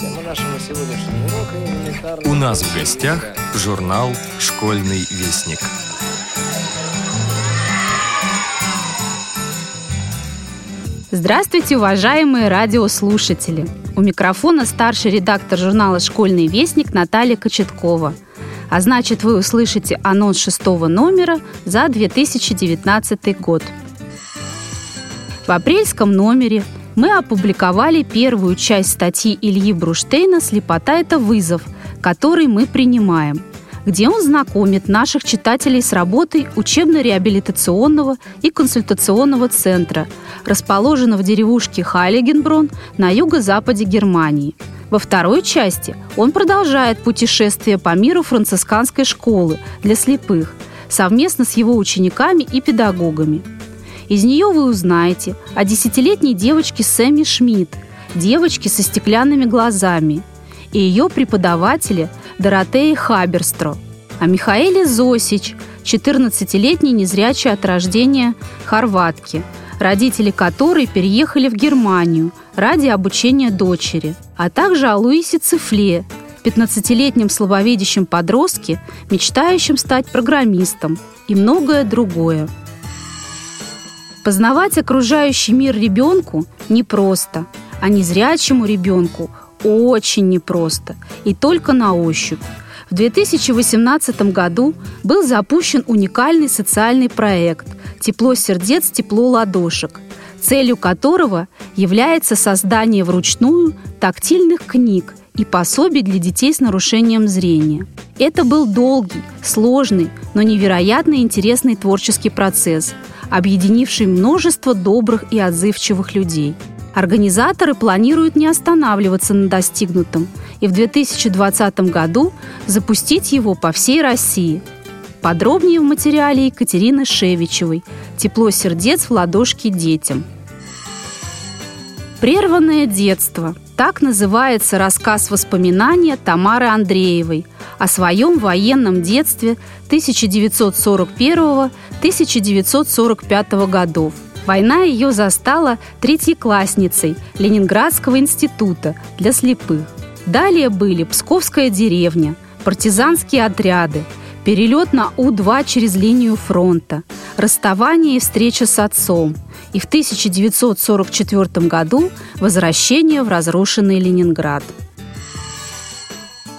Тема нашего сегодняшнего урока У нас в гостях журнал «Школьный вестник». Здравствуйте, уважаемые радиослушатели! У микрофона старший редактор журнала «Школьный вестник» Наталья Кочеткова. А значит, вы услышите анонс шестого номера за 2019 год. В апрельском номере мы опубликовали первую часть статьи Ильи Бруштейна «Слепота – это вызов», который мы принимаем – где он знакомит наших читателей с работой учебно-реабилитационного и консультационного центра, расположенного в деревушке Хайлигенброн на юго-западе Германии. Во второй части он продолжает путешествие по миру францисканской школы для слепых совместно с его учениками и педагогами. Из нее вы узнаете о десятилетней девочке Сэмми Шмидт, девочке со стеклянными глазами, и ее преподавателе Доротеи Хаберстро, о Михаиле Зосич, 14-летней незрячей от рождения хорватки, родители которой переехали в Германию ради обучения дочери, а также о Луисе Цифле, 15-летнем слабовидящем подростке, мечтающем стать программистом и многое другое. Познавать окружающий мир ребенку непросто, а незрячему ребенку очень непросто и только на ощупь. В 2018 году был запущен уникальный социальный проект «Тепло сердец, тепло ладошек», целью которого является создание вручную тактильных книг и пособий для детей с нарушением зрения. Это был долгий, сложный, но невероятно интересный творческий процесс, объединивший множество добрых и отзывчивых людей – Организаторы планируют не останавливаться на достигнутом и в 2020 году запустить его по всей России. Подробнее в материале Екатерины Шевичевой «Тепло сердец в ладошки детям». «Прерванное детство» – так называется рассказ воспоминания Тамары Андреевой о своем военном детстве 1941-1945 годов – Война ее застала третьеклассницей Ленинградского института для слепых. Далее были Псковская деревня, партизанские отряды, перелет на У-2 через линию фронта, расставание и встреча с отцом, и в 1944 году возвращение в разрушенный Ленинград.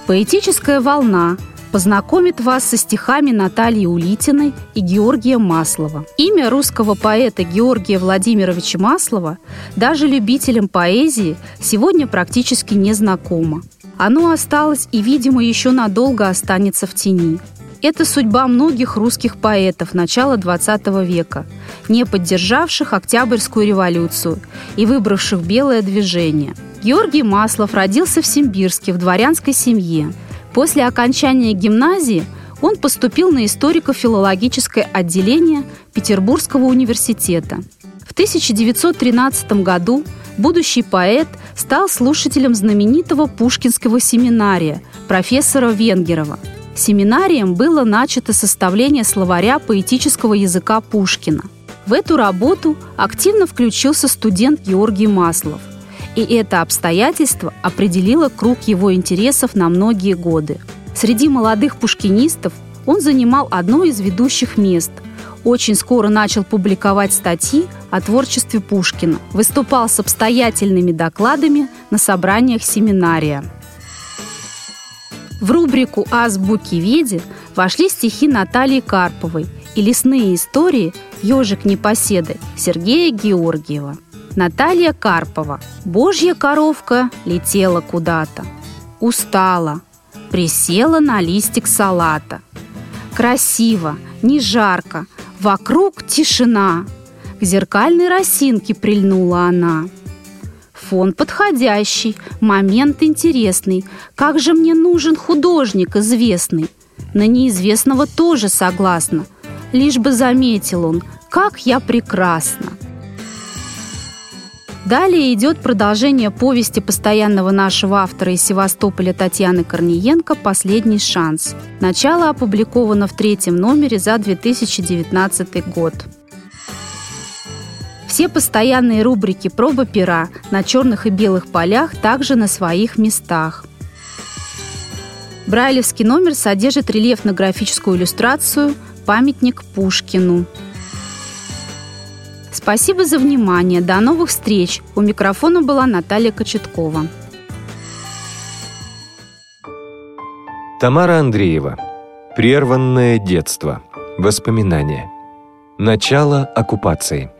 Поэтическая волна познакомит вас со стихами Натальи Улитиной и Георгия Маслова. Имя русского поэта Георгия Владимировича Маслова даже любителям поэзии сегодня практически не знакомо. Оно осталось и, видимо, еще надолго останется в тени. Это судьба многих русских поэтов начала XX века, не поддержавших Октябрьскую революцию и выбравших белое движение. Георгий Маслов родился в Симбирске в дворянской семье – После окончания гимназии он поступил на историко-филологическое отделение Петербургского университета. В 1913 году будущий поэт стал слушателем знаменитого Пушкинского семинария профессора Венгерова. Семинарием было начато составление словаря поэтического языка Пушкина. В эту работу активно включился студент Георгий Маслов и это обстоятельство определило круг его интересов на многие годы. Среди молодых пушкинистов он занимал одно из ведущих мест. Очень скоро начал публиковать статьи о творчестве Пушкина, выступал с обстоятельными докладами на собраниях семинария. В рубрику «Азбуки Веди» вошли стихи Натальи Карповой и лесные истории «Ежик непоседы» Сергея Георгиева – Наталья Карпова. Божья коровка летела куда-то. Устала. Присела на листик салата. Красиво, не жарко. Вокруг тишина. К зеркальной росинке прильнула она. Фон подходящий, момент интересный. Как же мне нужен художник известный? На неизвестного тоже согласна. Лишь бы заметил он, как я прекрасна. Далее идет продолжение повести постоянного нашего автора из Севастополя Татьяны Корниенко «Последний шанс». Начало опубликовано в третьем номере за 2019 год. Все постоянные рубрики «Проба пера» на черных и белых полях также на своих местах. Брайлевский номер содержит рельефно-графическую иллюстрацию «Памятник Пушкину». Спасибо за внимание. До новых встреч. У микрофона была Наталья Кочеткова. Тамара Андреева. Прерванное детство. Воспоминания. Начало оккупации.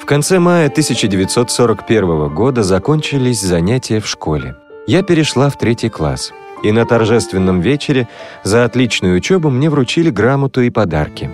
В конце мая 1941 года закончились занятия в школе. Я перешла в третий класс, и на торжественном вечере за отличную учебу мне вручили грамоту и подарки,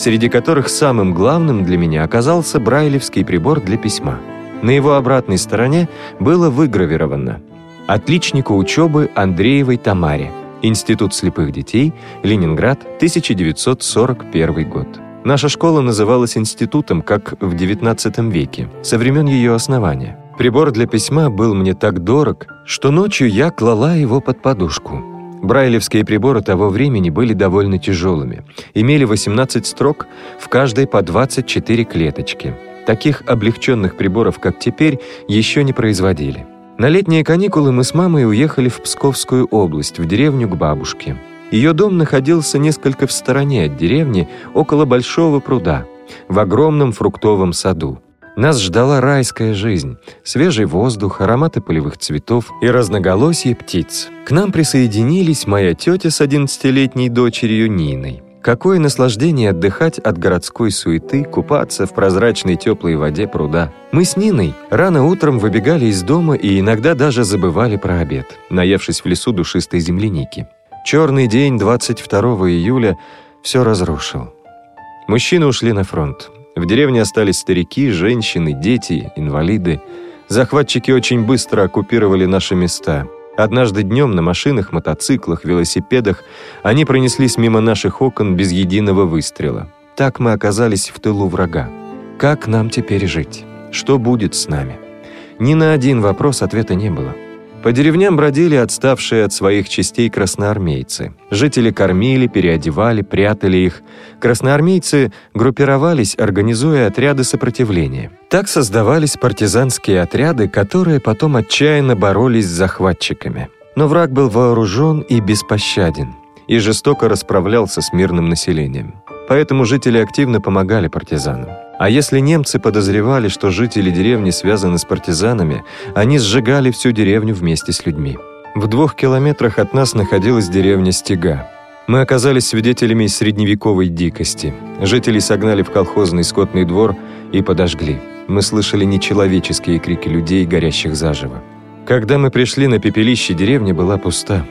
среди которых самым главным для меня оказался брайлевский прибор для письма. На его обратной стороне было выгравировано «Отличнику учебы Андреевой Тамаре», Институт слепых детей, Ленинград, 1941 год. Наша школа называлась институтом, как в XIX веке, со времен ее основания. Прибор для письма был мне так дорог, что ночью я клала его под подушку. Брайлевские приборы того времени были довольно тяжелыми, имели 18 строк, в каждой по 24 клеточки. Таких облегченных приборов, как теперь, еще не производили. На летние каникулы мы с мамой уехали в Псковскую область, в деревню к бабушке. Ее дом находился несколько в стороне от деревни, около большого пруда, в огромном фруктовом саду. Нас ждала райская жизнь, свежий воздух, ароматы полевых цветов и разноголосие птиц. К нам присоединились моя тетя с 11-летней дочерью Ниной. Какое наслаждение отдыхать от городской суеты, купаться в прозрачной теплой воде пруда. Мы с Ниной рано утром выбегали из дома и иногда даже забывали про обед, наевшись в лесу душистой земляники. Черный день 22 июля все разрушил. Мужчины ушли на фронт. В деревне остались старики, женщины, дети, инвалиды. Захватчики очень быстро оккупировали наши места – Однажды днем на машинах, мотоциклах, велосипедах они пронеслись мимо наших окон без единого выстрела. Так мы оказались в тылу врага. Как нам теперь жить? Что будет с нами? Ни на один вопрос ответа не было. По деревням бродили отставшие от своих частей красноармейцы. Жители кормили, переодевали, прятали их. Красноармейцы группировались, организуя отряды сопротивления. Так создавались партизанские отряды, которые потом отчаянно боролись с захватчиками. Но враг был вооружен и беспощаден, и жестоко расправлялся с мирным населением. Поэтому жители активно помогали партизанам. А если немцы подозревали, что жители деревни связаны с партизанами, они сжигали всю деревню вместе с людьми. В двух километрах от нас находилась деревня Стега. Мы оказались свидетелями средневековой дикости. Жителей согнали в колхозный скотный двор и подожгли. Мы слышали нечеловеческие крики людей, горящих заживо. Когда мы пришли на пепелище, деревня была пуста.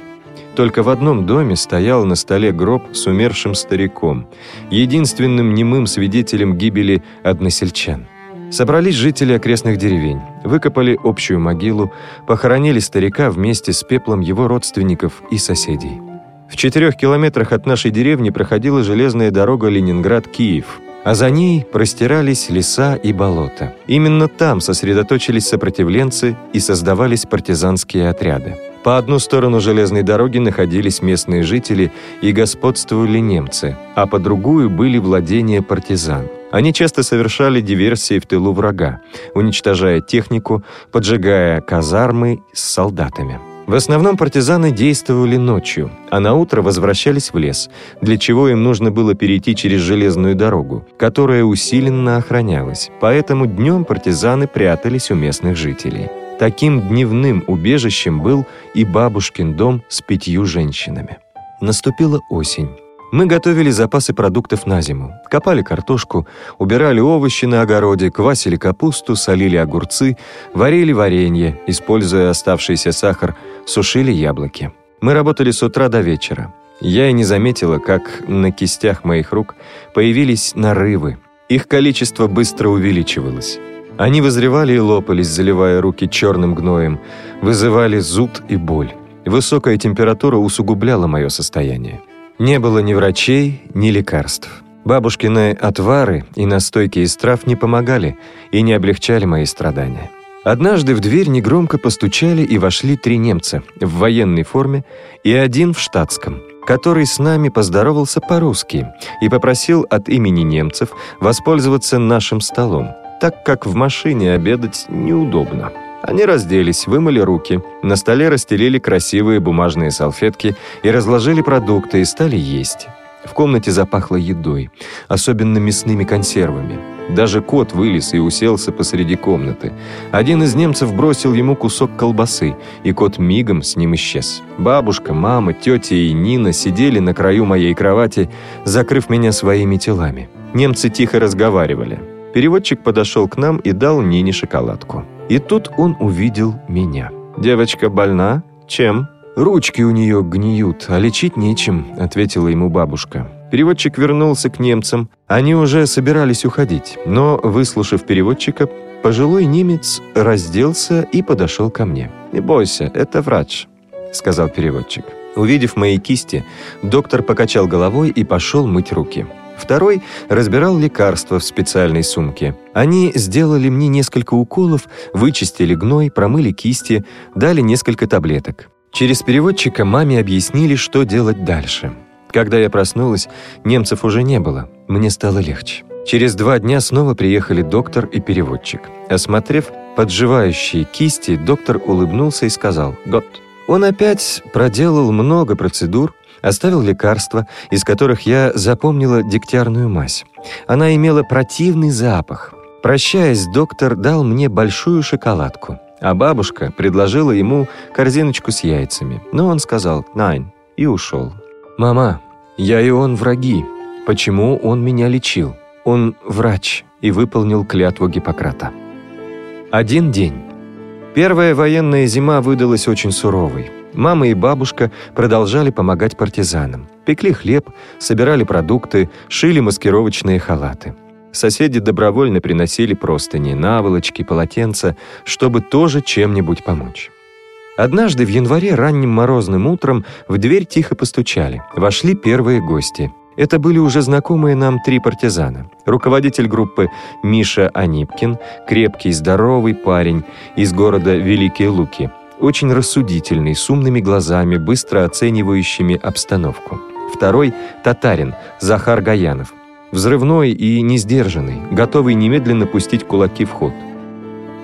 Только в одном доме стоял на столе гроб с умершим стариком, единственным немым свидетелем гибели односельчан. Собрались жители окрестных деревень, выкопали общую могилу, похоронили старика вместе с пеплом его родственников и соседей. В четырех километрах от нашей деревни проходила железная дорога Ленинград-Киев, а за ней простирались леса и болота. Именно там сосредоточились сопротивленцы и создавались партизанские отряды. По одну сторону железной дороги находились местные жители и господствовали немцы, а по другую были владения партизан. Они часто совершали диверсии в тылу врага, уничтожая технику, поджигая казармы с солдатами. В основном партизаны действовали ночью, а на утро возвращались в лес, для чего им нужно было перейти через железную дорогу, которая усиленно охранялась. Поэтому днем партизаны прятались у местных жителей. Таким дневным убежищем был и бабушкин дом с пятью женщинами. Наступила осень. Мы готовили запасы продуктов на зиму. Копали картошку, убирали овощи на огороде, квасили капусту, солили огурцы, варили варенье, используя оставшийся сахар, сушили яблоки. Мы работали с утра до вечера. Я и не заметила, как на кистях моих рук появились нарывы. Их количество быстро увеличивалось. Они вызревали и лопались, заливая руки черным гноем, вызывали зуд и боль. Высокая температура усугубляла мое состояние. Не было ни врачей, ни лекарств. Бабушкины отвары и настойки из трав не помогали и не облегчали мои страдания. Однажды в дверь негромко постучали и вошли три немца в военной форме и один в штатском, который с нами поздоровался по-русски и попросил от имени немцев воспользоваться нашим столом. Так как в машине обедать неудобно. Они разделись, вымыли руки, на столе расстелили красивые бумажные салфетки и разложили продукты и стали есть. В комнате запахло едой, особенно мясными консервами. Даже кот вылез и уселся посреди комнаты. Один из немцев бросил ему кусок колбасы, и кот мигом с ним исчез. Бабушка, мама, тетя и Нина сидели на краю моей кровати, закрыв меня своими телами. Немцы тихо разговаривали. Переводчик подошел к нам и дал Нине шоколадку. И тут он увидел меня. «Девочка больна? Чем?» «Ручки у нее гниют, а лечить нечем», — ответила ему бабушка. Переводчик вернулся к немцам. Они уже собирались уходить, но, выслушав переводчика, пожилой немец разделся и подошел ко мне. «Не бойся, это врач», — сказал переводчик. Увидев мои кисти, доктор покачал головой и пошел мыть руки. Второй разбирал лекарства в специальной сумке. Они сделали мне несколько уколов, вычистили гной, промыли кисти, дали несколько таблеток. Через переводчика маме объяснили, что делать дальше. Когда я проснулась, немцев уже не было. Мне стало легче. Через два дня снова приехали доктор и переводчик. Осмотрев подживающие кисти, доктор улыбнулся и сказал «Год». Он опять проделал много процедур, оставил лекарства, из которых я запомнила дегтярную мазь. Она имела противный запах. Прощаясь, доктор дал мне большую шоколадку, а бабушка предложила ему корзиночку с яйцами. Но он сказал «Найн» и ушел. «Мама, я и он враги. Почему он меня лечил? Он врач и выполнил клятву Гиппократа». Один день. Первая военная зима выдалась очень суровой. Мама и бабушка продолжали помогать партизанам. Пекли хлеб, собирали продукты, шили маскировочные халаты. Соседи добровольно приносили простыни, наволочки, полотенца, чтобы тоже чем-нибудь помочь. Однажды в январе ранним морозным утром в дверь тихо постучали. Вошли первые гости. Это были уже знакомые нам три партизана. Руководитель группы Миша Анипкин, крепкий, здоровый парень из города Великие Луки, очень рассудительный, с умными глазами, быстро оценивающими обстановку. Второй – татарин, Захар Гаянов. Взрывной и несдержанный, готовый немедленно пустить кулаки в ход.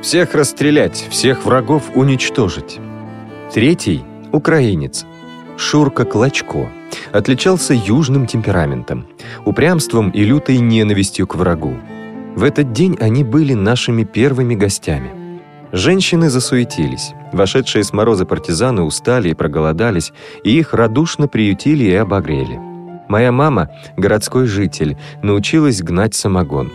Всех расстрелять, всех врагов уничтожить. Третий – украинец. Шурка Клочко. Отличался южным темпераментом, упрямством и лютой ненавистью к врагу. В этот день они были нашими первыми гостями. Женщины засуетились. Вошедшие с мороза партизаны устали и проголодались, и их радушно приютили и обогрели. Моя мама, городской житель, научилась гнать самогон.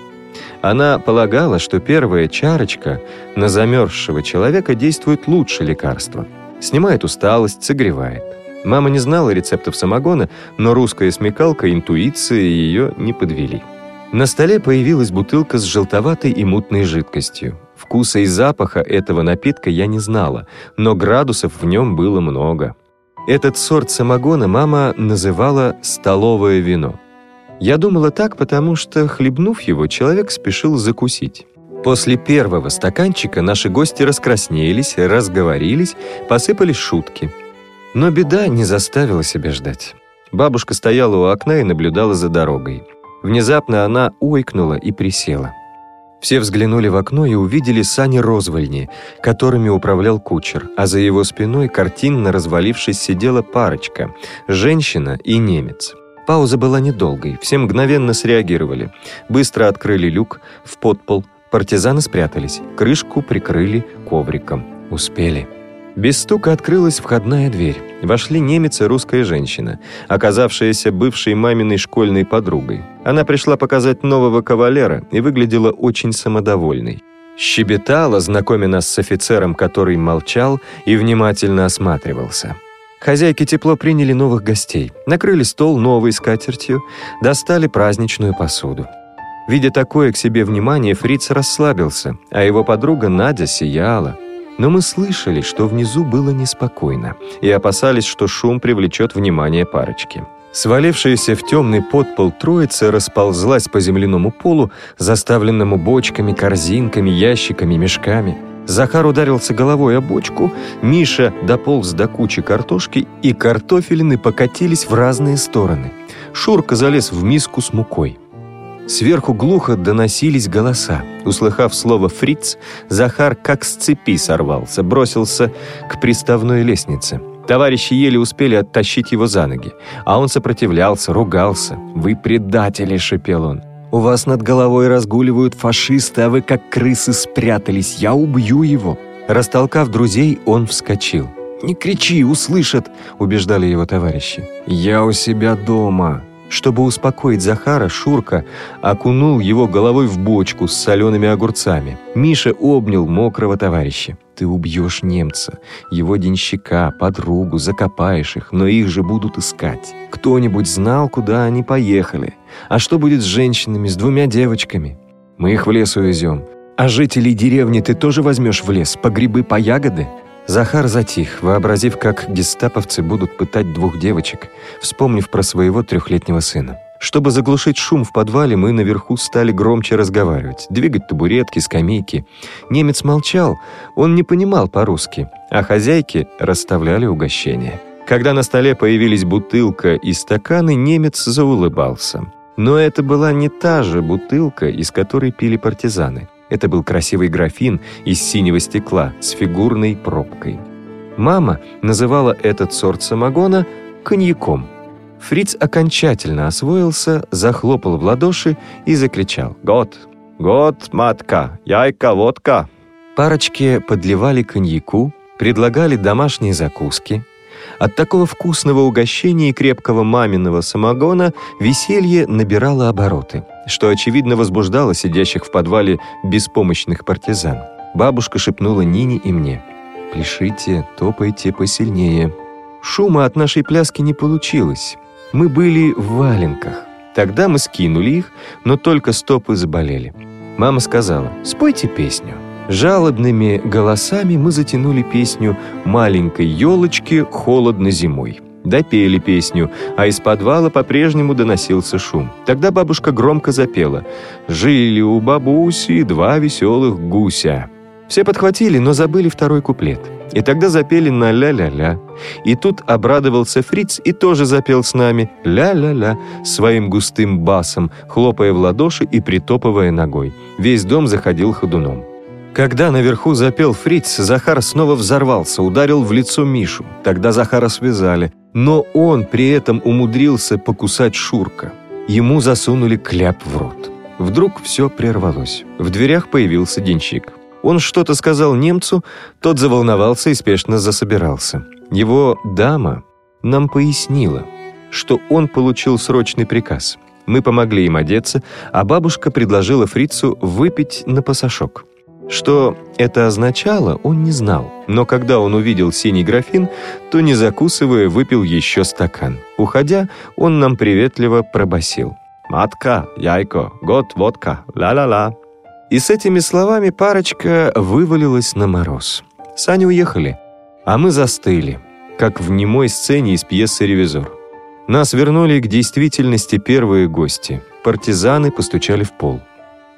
Она полагала, что первая чарочка на замерзшего человека действует лучше лекарства – Снимает усталость, согревает. Мама не знала рецептов самогона, но русская смекалка, интуиция ее не подвели. На столе появилась бутылка с желтоватой и мутной жидкостью. Вкуса и запаха этого напитка я не знала, но градусов в нем было много. Этот сорт самогона мама называла «столовое вино». Я думала так, потому что, хлебнув его, человек спешил закусить. После первого стаканчика наши гости раскраснелись, разговорились, посыпались шутки. Но беда не заставила себя ждать. Бабушка стояла у окна и наблюдала за дорогой. Внезапно она ойкнула и присела. Все взглянули в окно и увидели сани розвольни, которыми управлял кучер, а за его спиной, картинно развалившись, сидела парочка – женщина и немец. Пауза была недолгой, все мгновенно среагировали. Быстро открыли люк в подпол, Партизаны спрятались, крышку прикрыли ковриком. Успели. Без стука открылась входная дверь. Вошли немец и русская женщина, оказавшаяся бывшей маминой школьной подругой. Она пришла показать нового кавалера и выглядела очень самодовольной. Щебетала, знакомя нас с офицером, который молчал и внимательно осматривался. Хозяйки тепло приняли новых гостей, накрыли стол новой скатертью, достали праздничную посуду. Видя такое к себе внимание, Фриц расслабился, а его подруга Надя сияла. Но мы слышали, что внизу было неспокойно, и опасались, что шум привлечет внимание парочки. Свалившаяся в темный подпол троица расползлась по земляному полу, заставленному бочками, корзинками, ящиками, мешками. Захар ударился головой о бочку, Миша дополз до кучи картошки, и картофелины покатились в разные стороны. Шурка залез в миску с мукой. Сверху глухо доносились голоса. Услыхав слово «фриц», Захар как с цепи сорвался, бросился к приставной лестнице. Товарищи еле успели оттащить его за ноги, а он сопротивлялся, ругался. «Вы предатели!» — шепел он. «У вас над головой разгуливают фашисты, а вы как крысы спрятались. Я убью его!» Растолкав друзей, он вскочил. «Не кричи, услышат!» — убеждали его товарищи. «Я у себя дома!» Чтобы успокоить Захара, Шурка окунул его головой в бочку с солеными огурцами. Миша обнял мокрого товарища. «Ты убьешь немца, его денщика, подругу, закопаешь их, но их же будут искать. Кто-нибудь знал, куда они поехали? А что будет с женщинами, с двумя девочками? Мы их в лес увезем. А жителей деревни ты тоже возьмешь в лес, по грибы, по ягоды?» Захар затих, вообразив, как гестаповцы будут пытать двух девочек, вспомнив про своего трехлетнего сына. Чтобы заглушить шум в подвале, мы наверху стали громче разговаривать, двигать табуретки, скамейки. Немец молчал, он не понимал по-русски, а хозяйки расставляли угощения. Когда на столе появились бутылка и стаканы, немец заулыбался. Но это была не та же бутылка, из которой пили партизаны. Это был красивый графин из синего стекла с фигурной пробкой. Мама называла этот сорт самогона коньяком. Фриц окончательно освоился, захлопал в ладоши и закричал «Год! Год, матка! Яйка, водка!» Парочки подливали коньяку, предлагали домашние закуски. От такого вкусного угощения и крепкого маминого самогона веселье набирало обороты – что, очевидно, возбуждало сидящих в подвале беспомощных партизан. Бабушка шепнула Нине и мне. «Пляшите, топайте посильнее». Шума от нашей пляски не получилось. Мы были в валенках. Тогда мы скинули их, но только стопы заболели. Мама сказала, спойте песню. Жалобными голосами мы затянули песню «Маленькой елочки холодно зимой». Допели песню, а из подвала по-прежнему доносился шум. Тогда бабушка громко запела «Жили у бабуси два веселых гуся». Все подхватили, но забыли второй куплет. И тогда запели на ля-ля-ля. И тут обрадовался Фриц и тоже запел с нами ля-ля-ля своим густым басом, хлопая в ладоши и притопывая ногой. Весь дом заходил ходуном. Когда наверху запел Фриц, Захар снова взорвался, ударил в лицо Мишу. Тогда Захара связали. Но он при этом умудрился покусать Шурка. Ему засунули кляп в рот. Вдруг все прервалось. В дверях появился денщик. Он что-то сказал немцу, тот заволновался и спешно засобирался. Его дама нам пояснила, что он получил срочный приказ. Мы помогли им одеться, а бабушка предложила фрицу выпить на пасашок. Что это означало, он не знал, но когда он увидел синий графин, то, не закусывая, выпил еще стакан. Уходя, он нам приветливо пробасил. «Матка, яйко, год, водка, ла-ла-ла». И с этими словами парочка вывалилась на мороз. Сани уехали, а мы застыли, как в немой сцене из пьесы «Ревизор». Нас вернули к действительности первые гости. Партизаны постучали в пол.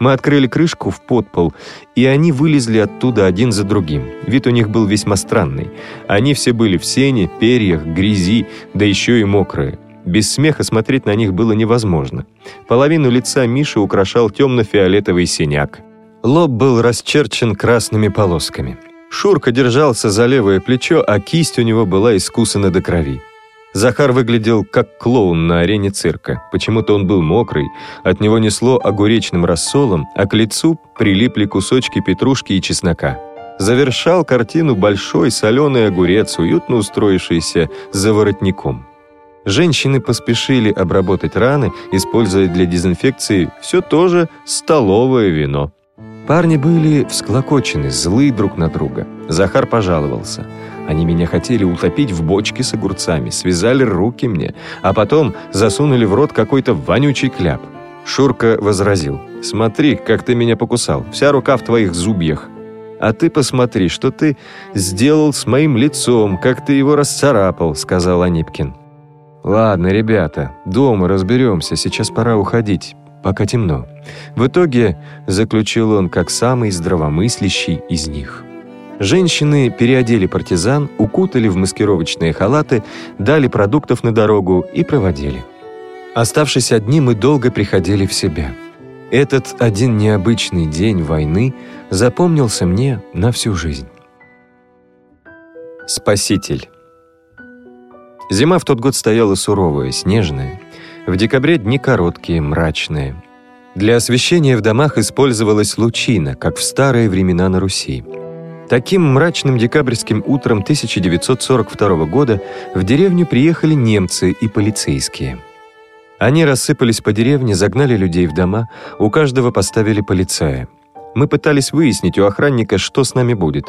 Мы открыли крышку в подпол, и они вылезли оттуда один за другим. Вид у них был весьма странный. Они все были в сене, перьях, грязи, да еще и мокрые. Без смеха смотреть на них было невозможно. Половину лица Миши украшал темно-фиолетовый синяк. Лоб был расчерчен красными полосками. Шурка держался за левое плечо, а кисть у него была искусана до крови. Захар выглядел как клоун на арене цирка. Почему-то он был мокрый, от него несло огуречным рассолом, а к лицу прилипли кусочки петрушки и чеснока. Завершал картину большой соленый огурец, уютно устроившийся за воротником. Женщины поспешили обработать раны, используя для дезинфекции все то же столовое вино. Парни были всклокочены, злы друг на друга. Захар пожаловался – они меня хотели утопить в бочке с огурцами, связали руки мне, а потом засунули в рот какой-то вонючий кляп. Шурка возразил. «Смотри, как ты меня покусал. Вся рука в твоих зубьях. А ты посмотри, что ты сделал с моим лицом, как ты его расцарапал», — сказал Анипкин. «Ладно, ребята, дома разберемся, сейчас пора уходить, пока темно». В итоге заключил он как самый здравомыслящий из них. Женщины переодели партизан, укутали в маскировочные халаты, дали продуктов на дорогу и проводили. Оставшись одни, мы долго приходили в себя. Этот один необычный день войны запомнился мне на всю жизнь. Спаситель. Зима в тот год стояла суровая, снежная. В декабре дни короткие, мрачные. Для освещения в домах использовалась лучина, как в старые времена на Руси. Таким мрачным декабрьским утром 1942 года в деревню приехали немцы и полицейские. Они рассыпались по деревне, загнали людей в дома, у каждого поставили полицая. Мы пытались выяснить у охранника, что с нами будет,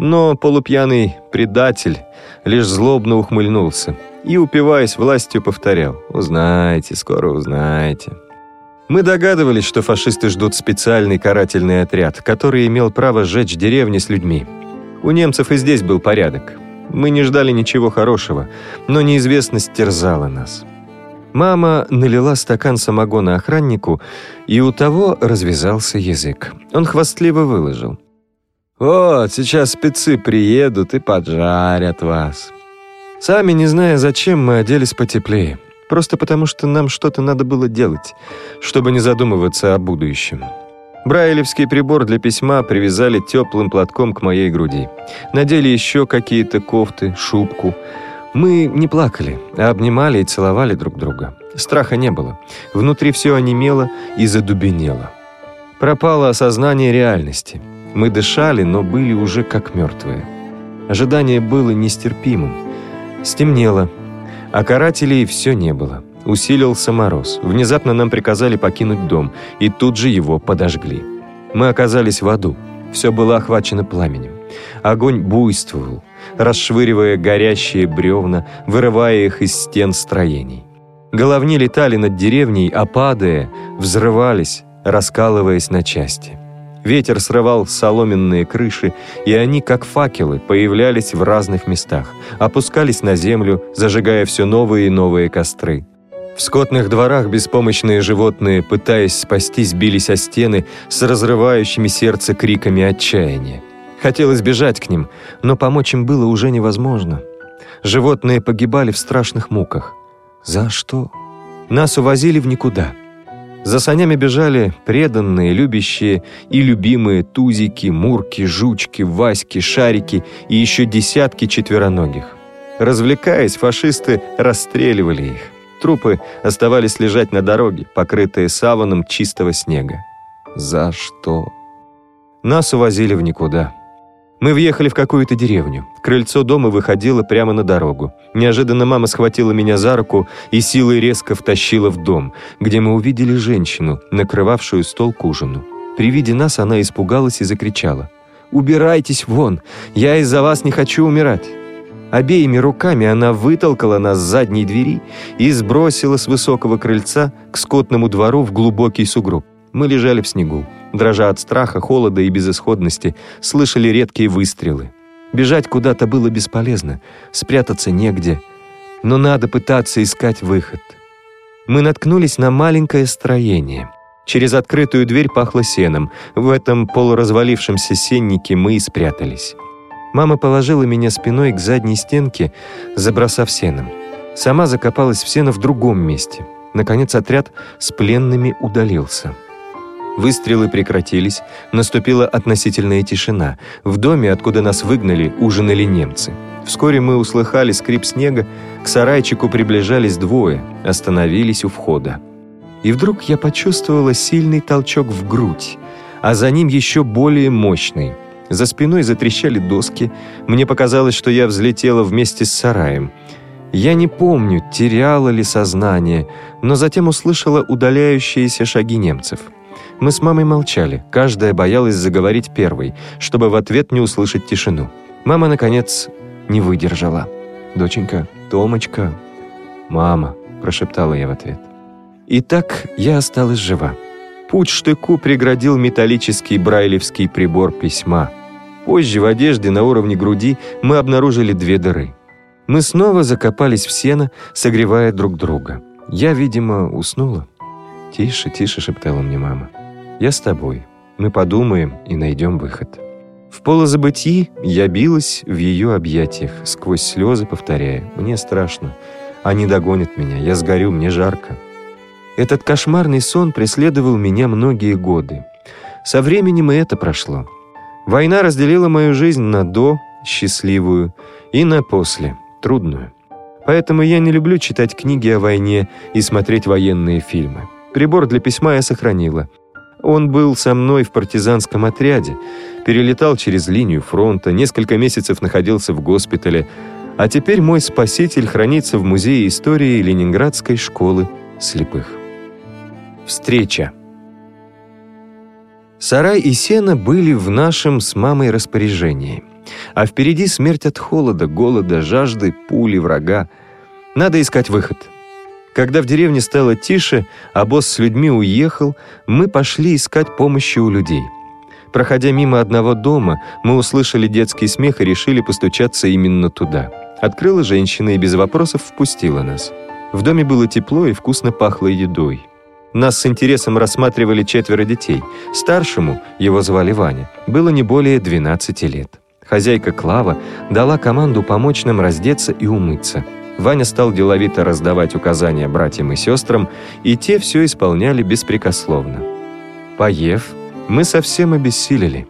но полупьяный предатель лишь злобно ухмыльнулся и, упиваясь властью, повторял «Узнаете, скоро узнаете». Мы догадывались, что фашисты ждут специальный карательный отряд, который имел право сжечь деревни с людьми. У немцев и здесь был порядок. Мы не ждали ничего хорошего, но неизвестность терзала нас. Мама налила стакан самогона охраннику, и у того развязался язык. Он хвастливо выложил. «Вот, сейчас спецы приедут и поджарят вас». Сами, не зная зачем, мы оделись потеплее. Просто потому, что нам что-то надо было делать, чтобы не задумываться о будущем. Брайлевский прибор для письма привязали теплым платком к моей груди. Надели еще какие-то кофты, шубку. Мы не плакали, а обнимали и целовали друг друга. Страха не было. Внутри все онемело и задубенело. Пропало осознание реальности. Мы дышали, но были уже как мертвые. Ожидание было нестерпимым. Стемнело, а карателей все не было. Усилился мороз. Внезапно нам приказали покинуть дом, и тут же его подожгли. Мы оказались в аду. Все было охвачено пламенем. Огонь буйствовал, расшвыривая горящие бревна, вырывая их из стен строений. Головни летали над деревней, а падая, взрывались, раскалываясь на части. Ветер срывал соломенные крыши, и они, как факелы, появлялись в разных местах, опускались на землю, зажигая все новые и новые костры. В скотных дворах беспомощные животные, пытаясь спастись, бились о стены с разрывающими сердце криками отчаяния. Хотелось бежать к ним, но помочь им было уже невозможно. Животные погибали в страшных муках. За что? Нас увозили в никуда. За санями бежали преданные, любящие и любимые тузики, мурки, жучки, васьки, шарики и еще десятки четвероногих. Развлекаясь, фашисты расстреливали их. Трупы оставались лежать на дороге, покрытые саваном чистого снега. За что? Нас увозили в никуда. Мы въехали в какую-то деревню. Крыльцо дома выходило прямо на дорогу. Неожиданно мама схватила меня за руку и силой резко втащила в дом, где мы увидели женщину, накрывавшую стол к ужину. При виде нас она испугалась и закричала. «Убирайтесь вон! Я из-за вас не хочу умирать!» Обеими руками она вытолкала нас с задней двери и сбросила с высокого крыльца к скотному двору в глубокий сугроб. Мы лежали в снегу, дрожа от страха, холода и безысходности, слышали редкие выстрелы. Бежать куда-то было бесполезно, спрятаться негде, но надо пытаться искать выход. Мы наткнулись на маленькое строение. Через открытую дверь пахло сеном. В этом полуразвалившемся сеннике мы и спрятались. Мама положила меня спиной к задней стенке, забросав сеном. Сама закопалась в сено в другом месте. Наконец отряд с пленными удалился. Выстрелы прекратились, наступила относительная тишина. В доме, откуда нас выгнали, ужинали немцы. Вскоре мы услыхали скрип снега, к сарайчику приближались двое, остановились у входа. И вдруг я почувствовала сильный толчок в грудь, а за ним еще более мощный. За спиной затрещали доски, мне показалось, что я взлетела вместе с сараем. Я не помню, теряла ли сознание, но затем услышала удаляющиеся шаги немцев. Мы с мамой молчали, каждая боялась заговорить первой, чтобы в ответ не услышать тишину. Мама, наконец, не выдержала. «Доченька, Томочка, мама», – прошептала я в ответ. И так я осталась жива. Путь штыку преградил металлический брайлевский прибор письма. Позже в одежде на уровне груди мы обнаружили две дыры. Мы снова закопались в сено, согревая друг друга. Я, видимо, уснула. «Тише, тише», — шептала мне мама. Я с тобой. Мы подумаем и найдем выход». В полузабытии я билась в ее объятиях, сквозь слезы повторяя «Мне страшно. Они догонят меня. Я сгорю. Мне жарко». Этот кошмарный сон преследовал меня многие годы. Со временем и это прошло. Война разделила мою жизнь на «до», счастливую, и на «после», трудную. Поэтому я не люблю читать книги о войне и смотреть военные фильмы. Прибор для письма я сохранила. Он был со мной в партизанском отряде, перелетал через линию фронта, несколько месяцев находился в госпитале, а теперь мой спаситель хранится в Музее истории Ленинградской школы слепых. Встреча. Сарай и сено были в нашем с мамой распоряжении. А впереди смерть от холода, голода, жажды, пули, врага. Надо искать выход. Когда в деревне стало тише, а босс с людьми уехал, мы пошли искать помощи у людей. Проходя мимо одного дома, мы услышали детский смех и решили постучаться именно туда. Открыла женщина и без вопросов впустила нас. В доме было тепло и вкусно пахло едой. Нас с интересом рассматривали четверо детей. Старшему, его звали Ваня, было не более 12 лет. Хозяйка Клава дала команду помочь нам раздеться и умыться. Ваня стал деловито раздавать указания братьям и сестрам, и те все исполняли беспрекословно. Поев, мы совсем обессилели.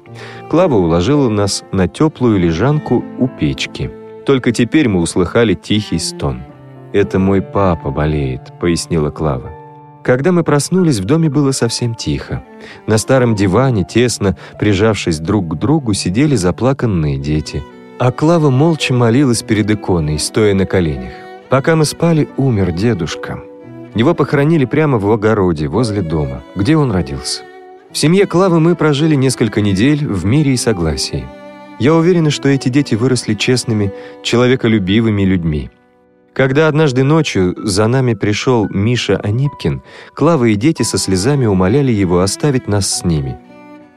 Клава уложила нас на теплую лежанку у печки. Только теперь мы услыхали тихий стон. «Это мой папа болеет», — пояснила Клава. Когда мы проснулись, в доме было совсем тихо. На старом диване, тесно прижавшись друг к другу, сидели заплаканные дети. А Клава молча молилась перед иконой, стоя на коленях. Пока мы спали, умер дедушка. Его похоронили прямо в огороде, возле дома, где он родился. В семье Клавы мы прожили несколько недель в мире и согласии. Я уверена, что эти дети выросли честными, человеколюбивыми людьми. Когда однажды ночью за нами пришел Миша Анипкин, Клава и дети со слезами умоляли его оставить нас с ними.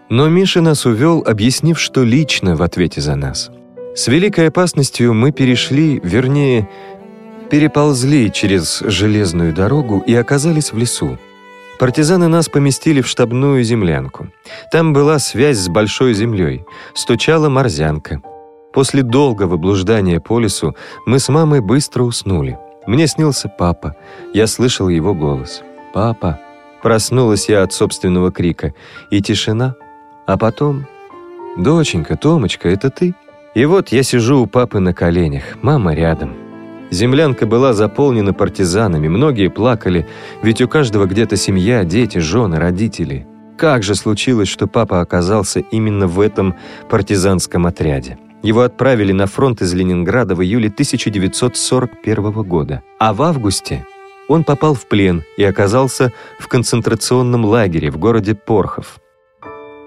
Но Миша нас увел, объяснив, что лично в ответе за нас. С великой опасностью мы перешли, вернее, переползли через железную дорогу и оказались в лесу. Партизаны нас поместили в штабную землянку. Там была связь с большой землей, стучала морзянка — После долгого блуждания по лесу мы с мамой быстро уснули. Мне снился папа. Я слышал его голос. «Папа!» Проснулась я от собственного крика. И тишина. А потом... «Доченька, Томочка, это ты?» И вот я сижу у папы на коленях, мама рядом. Землянка была заполнена партизанами, многие плакали, ведь у каждого где-то семья, дети, жены, родители. Как же случилось, что папа оказался именно в этом партизанском отряде? Его отправили на фронт из Ленинграда в июле 1941 года, а в августе он попал в плен и оказался в концентрационном лагере в городе Порхов,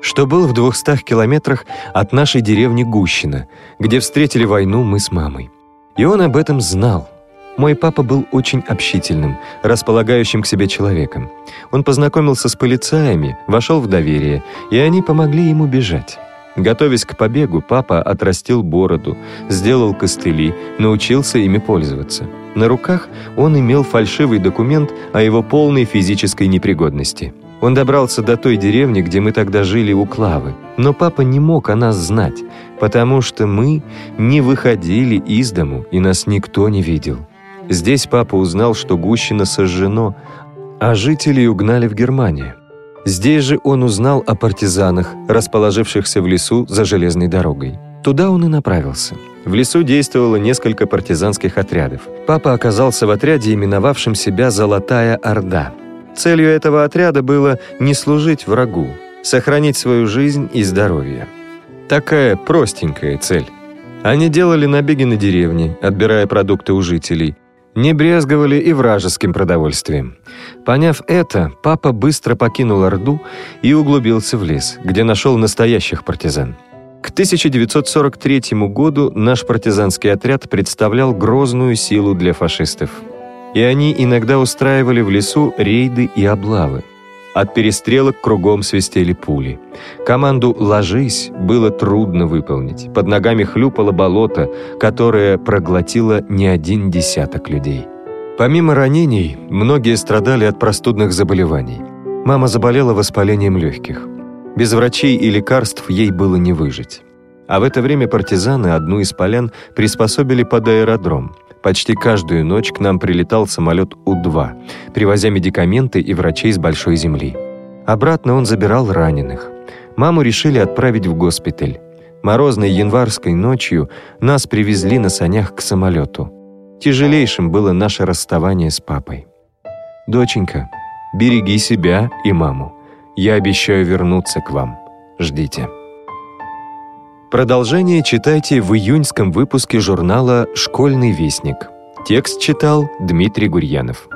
что был в 200 километрах от нашей деревни Гущина, где встретили войну мы с мамой. И он об этом знал. Мой папа был очень общительным, располагающим к себе человеком. Он познакомился с полицаями, вошел в доверие, и они помогли ему бежать. Готовясь к побегу, папа отрастил бороду, сделал костыли, научился ими пользоваться. На руках он имел фальшивый документ о его полной физической непригодности. Он добрался до той деревни, где мы тогда жили у Клавы. Но папа не мог о нас знать, потому что мы не выходили из дому, и нас никто не видел. Здесь папа узнал, что Гущино сожжено, а жителей угнали в Германию. Здесь же он узнал о партизанах, расположившихся в лесу за железной дорогой. Туда он и направился. В лесу действовало несколько партизанских отрядов. Папа оказался в отряде, именовавшем себя «Золотая Орда». Целью этого отряда было не служить врагу, сохранить свою жизнь и здоровье. Такая простенькая цель. Они делали набеги на деревни, отбирая продукты у жителей, не брезговали и вражеским продовольствием. Поняв это, папа быстро покинул Орду и углубился в лес, где нашел настоящих партизан. К 1943 году наш партизанский отряд представлял грозную силу для фашистов. И они иногда устраивали в лесу рейды и облавы. От перестрелок кругом свистели пули. Команду «Ложись» было трудно выполнить. Под ногами хлюпало болото, которое проглотило не один десяток людей. Помимо ранений, многие страдали от простудных заболеваний. Мама заболела воспалением легких. Без врачей и лекарств ей было не выжить. А в это время партизаны одну из полян приспособили под аэродром – Почти каждую ночь к нам прилетал самолет У-2, привозя медикаменты и врачей с большой земли. Обратно он забирал раненых. Маму решили отправить в госпиталь. Морозной январской ночью нас привезли на санях к самолету. Тяжелейшим было наше расставание с папой. «Доченька, береги себя и маму. Я обещаю вернуться к вам. Ждите». Продолжение читайте в июньском выпуске журнала «Школьный вестник». Текст читал Дмитрий Гурьянов.